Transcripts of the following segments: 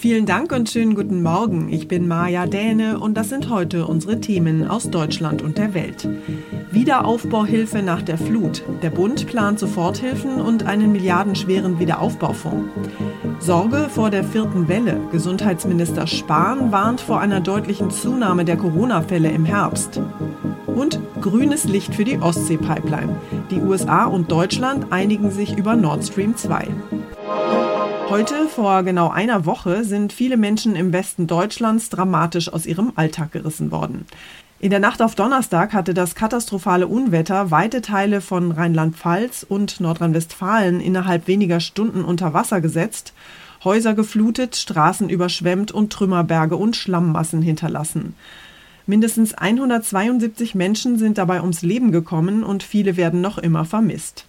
Vielen Dank und schönen guten Morgen. Ich bin Maja Däne und das sind heute unsere Themen aus Deutschland und der Welt. Wiederaufbauhilfe nach der Flut. Der Bund plant Soforthilfen und einen milliardenschweren Wiederaufbaufonds. Sorge vor der vierten Welle. Gesundheitsminister Spahn warnt vor einer deutlichen Zunahme der Corona-Fälle im Herbst. Und grünes Licht für die Ostsee-Pipeline. Die USA und Deutschland einigen sich über Nord Stream 2. Heute, vor genau einer Woche, sind viele Menschen im Westen Deutschlands dramatisch aus ihrem Alltag gerissen worden. In der Nacht auf Donnerstag hatte das katastrophale Unwetter weite Teile von Rheinland-Pfalz und Nordrhein-Westfalen innerhalb weniger Stunden unter Wasser gesetzt, Häuser geflutet, Straßen überschwemmt und Trümmerberge und Schlammmassen hinterlassen. Mindestens 172 Menschen sind dabei ums Leben gekommen und viele werden noch immer vermisst.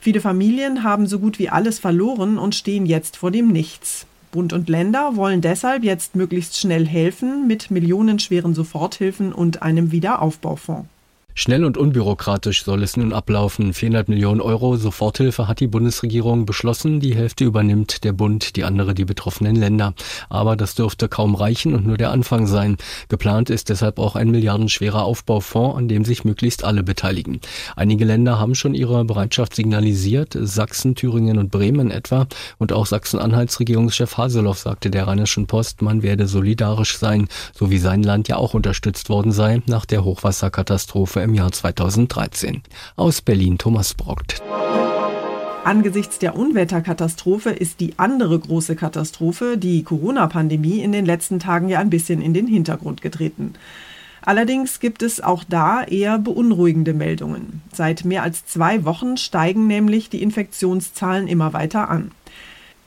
Viele Familien haben so gut wie alles verloren und stehen jetzt vor dem Nichts. Bund und Länder wollen deshalb jetzt möglichst schnell helfen mit millionenschweren Soforthilfen und einem Wiederaufbaufonds. Schnell und unbürokratisch soll es nun ablaufen. 400 Millionen Euro Soforthilfe hat die Bundesregierung beschlossen. Die Hälfte übernimmt der Bund, die andere die betroffenen Länder. Aber das dürfte kaum reichen und nur der Anfang sein. Geplant ist deshalb auch ein milliardenschwerer Aufbaufonds, an dem sich möglichst alle beteiligen. Einige Länder haben schon ihre Bereitschaft signalisiert. Sachsen, Thüringen und Bremen etwa. Und auch Sachsen-Anhalts Regierungschef Haseloff sagte der Rheinischen Post, man werde solidarisch sein, so wie sein Land ja auch unterstützt worden sei nach der Hochwasserkatastrophe im Jahr 2013. Aus Berlin Thomas Brockt. Angesichts der Unwetterkatastrophe ist die andere große Katastrophe, die Corona-Pandemie, in den letzten Tagen ja ein bisschen in den Hintergrund getreten. Allerdings gibt es auch da eher beunruhigende Meldungen. Seit mehr als zwei Wochen steigen nämlich die Infektionszahlen immer weiter an.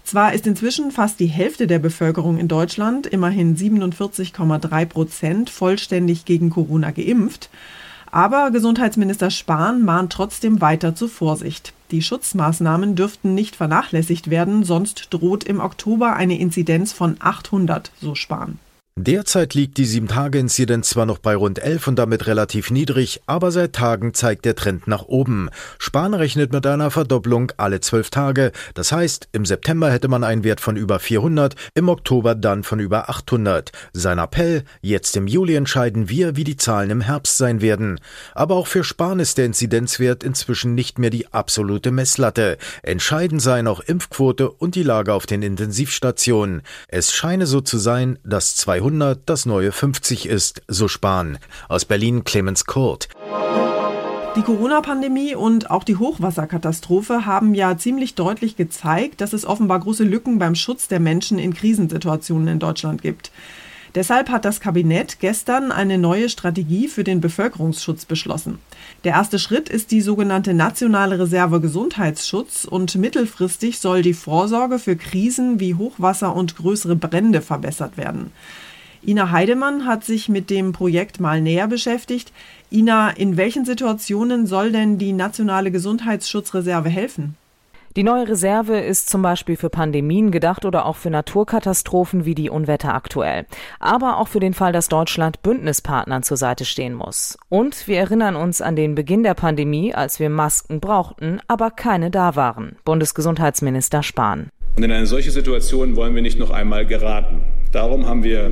Zwar ist inzwischen fast die Hälfte der Bevölkerung in Deutschland, immerhin 47,3 Prozent, vollständig gegen Corona geimpft, aber Gesundheitsminister Spahn mahnt trotzdem weiter zur Vorsicht. Die Schutzmaßnahmen dürften nicht vernachlässigt werden, sonst droht im Oktober eine Inzidenz von 800, so Spahn. Derzeit liegt die 7-Tage-Inzidenz zwar noch bei rund 11 und damit relativ niedrig, aber seit Tagen zeigt der Trend nach oben. Spahn rechnet mit einer Verdopplung alle 12 Tage. Das heißt, im September hätte man einen Wert von über 400, im Oktober dann von über 800. Sein Appell, jetzt im Juli entscheiden wir, wie die Zahlen im Herbst sein werden. Aber auch für Spahn ist der Inzidenzwert inzwischen nicht mehr die absolute Messlatte. Entscheidend seien auch Impfquote und die Lage auf den Intensivstationen. Es scheine so zu sein, dass 200 300 das neue 50 ist, so Spahn. Aus Berlin Clemens Kurt. Die Corona-Pandemie und auch die Hochwasserkatastrophe haben ja ziemlich deutlich gezeigt, dass es offenbar große Lücken beim Schutz der Menschen in Krisensituationen in Deutschland gibt. Deshalb hat das Kabinett gestern eine neue Strategie für den Bevölkerungsschutz beschlossen. Der erste Schritt ist die sogenannte Nationale Reserve Gesundheitsschutz und mittelfristig soll die Vorsorge für Krisen wie Hochwasser und größere Brände verbessert werden. Ina Heidemann hat sich mit dem Projekt mal näher beschäftigt. Ina, in welchen Situationen soll denn die nationale Gesundheitsschutzreserve helfen? Die neue Reserve ist zum Beispiel für Pandemien gedacht oder auch für Naturkatastrophen wie die Unwetter aktuell. Aber auch für den Fall, dass Deutschland Bündnispartnern zur Seite stehen muss. Und wir erinnern uns an den Beginn der Pandemie, als wir Masken brauchten, aber keine da waren. Bundesgesundheitsminister Spahn. Und in eine solche Situation wollen wir nicht noch einmal geraten. Darum haben wir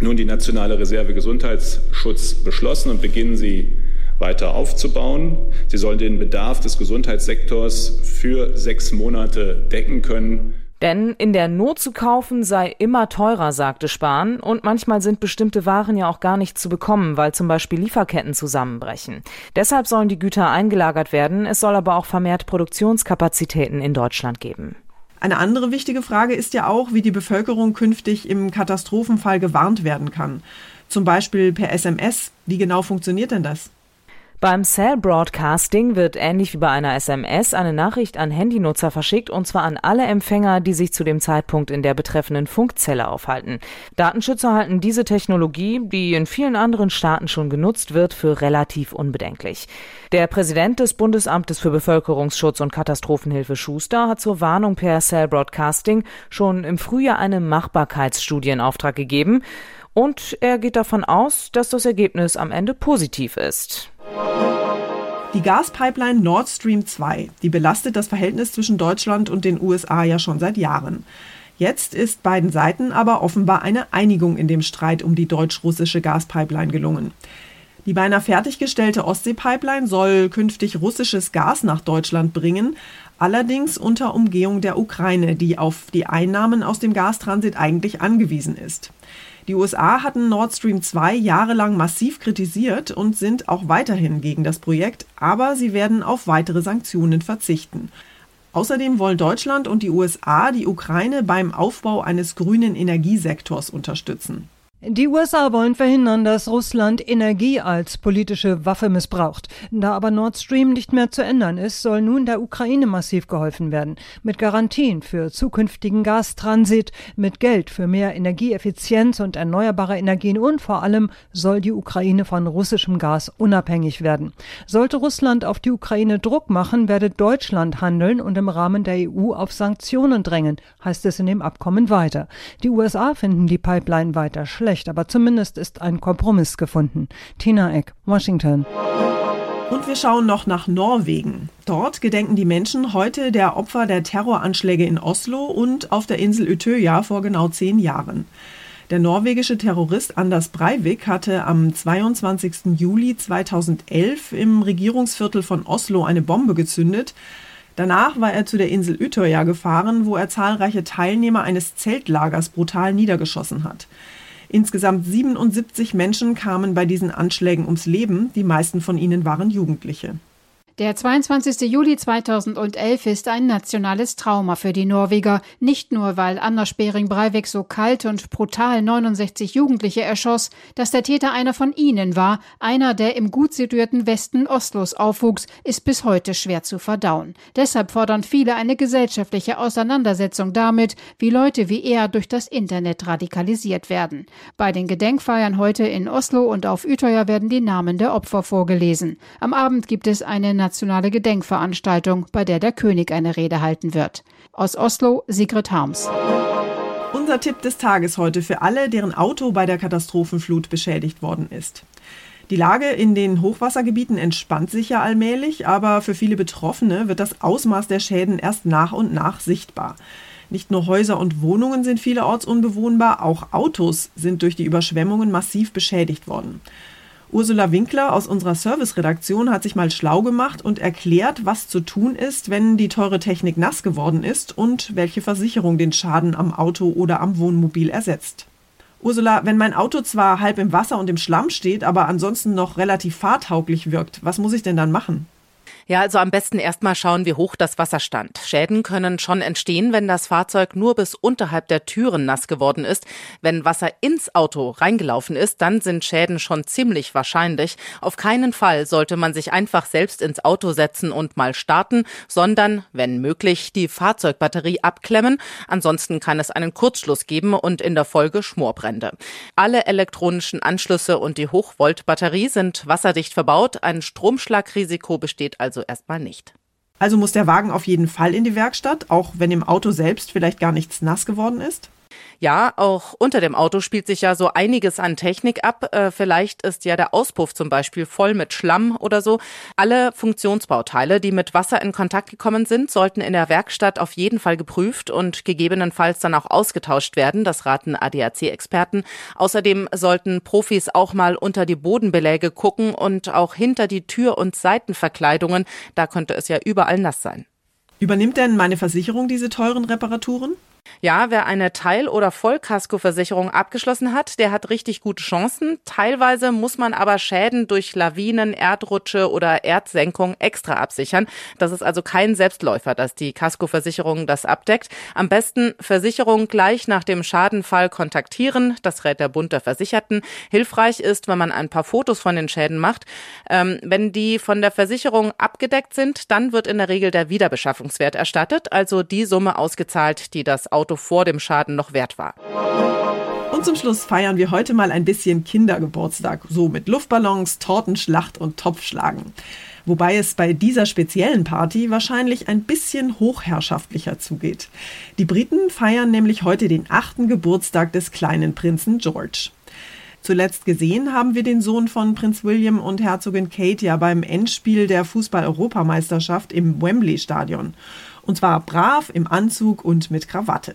nun die nationale Reserve Gesundheitsschutz beschlossen und beginnen sie weiter aufzubauen. Sie sollen den Bedarf des Gesundheitssektors für sechs Monate decken können. Denn in der Not zu kaufen sei immer teurer, sagte Spahn, und manchmal sind bestimmte Waren ja auch gar nicht zu bekommen, weil zum Beispiel Lieferketten zusammenbrechen. Deshalb sollen die Güter eingelagert werden, es soll aber auch vermehrt Produktionskapazitäten in Deutschland geben. Eine andere wichtige Frage ist ja auch, wie die Bevölkerung künftig im Katastrophenfall gewarnt werden kann. Zum Beispiel per SMS. Wie genau funktioniert denn das? Beim Cell Broadcasting wird ähnlich wie bei einer SMS eine Nachricht an Handynutzer verschickt und zwar an alle Empfänger, die sich zu dem Zeitpunkt in der betreffenden Funkzelle aufhalten. Datenschützer halten diese Technologie, die in vielen anderen Staaten schon genutzt wird, für relativ unbedenklich. Der Präsident des Bundesamtes für Bevölkerungsschutz und Katastrophenhilfe Schuster hat zur Warnung per Cell Broadcasting schon im Frühjahr eine Machbarkeitsstudie in Auftrag gegeben und er geht davon aus, dass das Ergebnis am Ende positiv ist. Die Gaspipeline Nord Stream 2, die belastet das Verhältnis zwischen Deutschland und den USA ja schon seit Jahren. Jetzt ist beiden Seiten aber offenbar eine Einigung in dem Streit um die deutsch-russische Gaspipeline gelungen. Die beinahe fertiggestellte Ostsee-Pipeline soll künftig russisches Gas nach Deutschland bringen, allerdings unter Umgehung der Ukraine, die auf die Einnahmen aus dem Gastransit eigentlich angewiesen ist. Die USA hatten Nord Stream 2 jahrelang massiv kritisiert und sind auch weiterhin gegen das Projekt, aber sie werden auf weitere Sanktionen verzichten. Außerdem wollen Deutschland und die USA die Ukraine beim Aufbau eines grünen Energiesektors unterstützen. Die USA wollen verhindern, dass Russland Energie als politische Waffe missbraucht. Da aber Nord Stream nicht mehr zu ändern ist, soll nun der Ukraine massiv geholfen werden. Mit Garantien für zukünftigen Gastransit, mit Geld für mehr Energieeffizienz und erneuerbare Energien und vor allem soll die Ukraine von russischem Gas unabhängig werden. Sollte Russland auf die Ukraine Druck machen, werde Deutschland handeln und im Rahmen der EU auf Sanktionen drängen, heißt es in dem Abkommen weiter. Die USA finden die Pipeline weiter schlecht schlecht, aber zumindest ist ein Kompromiss gefunden. Tina Eck, Washington. Und wir schauen noch nach Norwegen. Dort gedenken die Menschen heute der Opfer der Terroranschläge in Oslo und auf der Insel Utøya vor genau zehn Jahren. Der norwegische Terrorist Anders Breivik hatte am 22. Juli 2011 im Regierungsviertel von Oslo eine Bombe gezündet. Danach war er zu der Insel Utøya gefahren, wo er zahlreiche Teilnehmer eines Zeltlagers brutal niedergeschossen hat. Insgesamt 77 Menschen kamen bei diesen Anschlägen ums Leben, die meisten von ihnen waren Jugendliche. Der 22. Juli 2011 ist ein nationales Trauma für die Norweger. Nicht nur, weil Anders Behring Breivik so kalt und brutal 69 Jugendliche erschoss, dass der Täter einer von ihnen war, einer, der im gut situierten Westen Oslos aufwuchs, ist bis heute schwer zu verdauen. Deshalb fordern viele eine gesellschaftliche Auseinandersetzung damit, wie Leute wie er durch das Internet radikalisiert werden. Bei den Gedenkfeiern heute in Oslo und auf Utøya werden die Namen der Opfer vorgelesen. Am Abend gibt es eine nationale Gedenkveranstaltung, bei der der König eine Rede halten wird. Aus Oslo, Sigrid Harms. Unser Tipp des Tages heute für alle, deren Auto bei der Katastrophenflut beschädigt worden ist. Die Lage in den Hochwassergebieten entspannt sich ja allmählich, aber für viele Betroffene wird das Ausmaß der Schäden erst nach und nach sichtbar. Nicht nur Häuser und Wohnungen sind vielerorts unbewohnbar, auch Autos sind durch die Überschwemmungen massiv beschädigt worden. Ursula Winkler aus unserer Serviceredaktion hat sich mal schlau gemacht und erklärt, was zu tun ist, wenn die teure Technik nass geworden ist und welche Versicherung den Schaden am Auto oder am Wohnmobil ersetzt. Ursula, wenn mein Auto zwar halb im Wasser und im Schlamm steht, aber ansonsten noch relativ fahrtauglich wirkt, was muss ich denn dann machen? Ja, also am besten erstmal schauen, wie hoch das Wasser stand. Schäden können schon entstehen, wenn das Fahrzeug nur bis unterhalb der Türen nass geworden ist. Wenn Wasser ins Auto reingelaufen ist, dann sind Schäden schon ziemlich wahrscheinlich. Auf keinen Fall sollte man sich einfach selbst ins Auto setzen und mal starten, sondern, wenn möglich, die Fahrzeugbatterie abklemmen. Ansonsten kann es einen Kurzschluss geben und in der Folge Schmorbrände. Alle elektronischen Anschlüsse und die Hochvoltbatterie sind wasserdicht verbaut. Ein Stromschlagrisiko besteht also also erstmal nicht. Also muss der Wagen auf jeden Fall in die Werkstatt, auch wenn im Auto selbst vielleicht gar nichts nass geworden ist? Ja, auch unter dem Auto spielt sich ja so einiges an Technik ab. Äh, vielleicht ist ja der Auspuff zum Beispiel voll mit Schlamm oder so. Alle Funktionsbauteile, die mit Wasser in Kontakt gekommen sind, sollten in der Werkstatt auf jeden Fall geprüft und gegebenenfalls dann auch ausgetauscht werden. Das raten ADAC-Experten. Außerdem sollten Profis auch mal unter die Bodenbeläge gucken und auch hinter die Tür- und Seitenverkleidungen. Da könnte es ja überall nass sein. Übernimmt denn meine Versicherung diese teuren Reparaturen? Ja, wer eine Teil- oder Vollkaskoversicherung abgeschlossen hat, der hat richtig gute Chancen. Teilweise muss man aber Schäden durch Lawinen, Erdrutsche oder Erdsenkung extra absichern. Das ist also kein Selbstläufer, dass die Kaskoversicherung das abdeckt. Am besten Versicherung gleich nach dem Schadenfall kontaktieren. Das rät der Bund der Versicherten. Hilfreich ist, wenn man ein paar Fotos von den Schäden macht. Ähm, wenn die von der Versicherung abgedeckt sind, dann wird in der Regel der Wiederbeschaffungswert erstattet, also die Summe ausgezahlt, die das Auto vor dem Schaden noch wert war. Und zum Schluss feiern wir heute mal ein bisschen Kindergeburtstag, so mit Luftballons, Tortenschlacht und Topfschlagen. Wobei es bei dieser speziellen Party wahrscheinlich ein bisschen hochherrschaftlicher zugeht. Die Briten feiern nämlich heute den achten Geburtstag des kleinen Prinzen George. Zuletzt gesehen haben wir den Sohn von Prinz William und Herzogin Kate ja beim Endspiel der Fußball-Europameisterschaft im Wembley-Stadion. Und zwar brav im Anzug und mit Krawatte.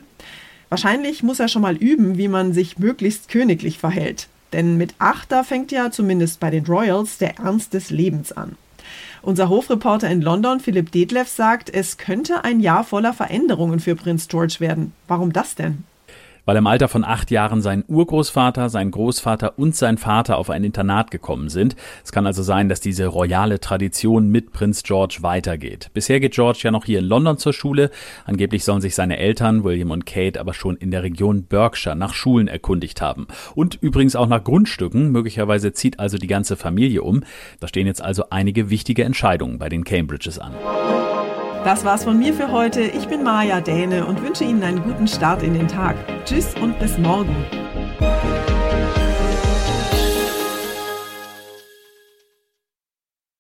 Wahrscheinlich muss er schon mal üben, wie man sich möglichst königlich verhält. Denn mit acht, da fängt ja zumindest bei den Royals der Ernst des Lebens an. Unser Hofreporter in London, Philipp Detlev, sagt, es könnte ein Jahr voller Veränderungen für Prinz George werden. Warum das denn? Weil im Alter von acht Jahren sein Urgroßvater, sein Großvater und sein Vater auf ein Internat gekommen sind. Es kann also sein, dass diese royale Tradition mit Prinz George weitergeht. Bisher geht George ja noch hier in London zur Schule. Angeblich sollen sich seine Eltern, William und Kate, aber schon in der Region Berkshire nach Schulen erkundigt haben. Und übrigens auch nach Grundstücken. Möglicherweise zieht also die ganze Familie um. Da stehen jetzt also einige wichtige Entscheidungen bei den Cambridges an. Das war's von mir für heute. Ich bin Maja Däne und wünsche Ihnen einen guten Start in den Tag. Tschüss und bis morgen.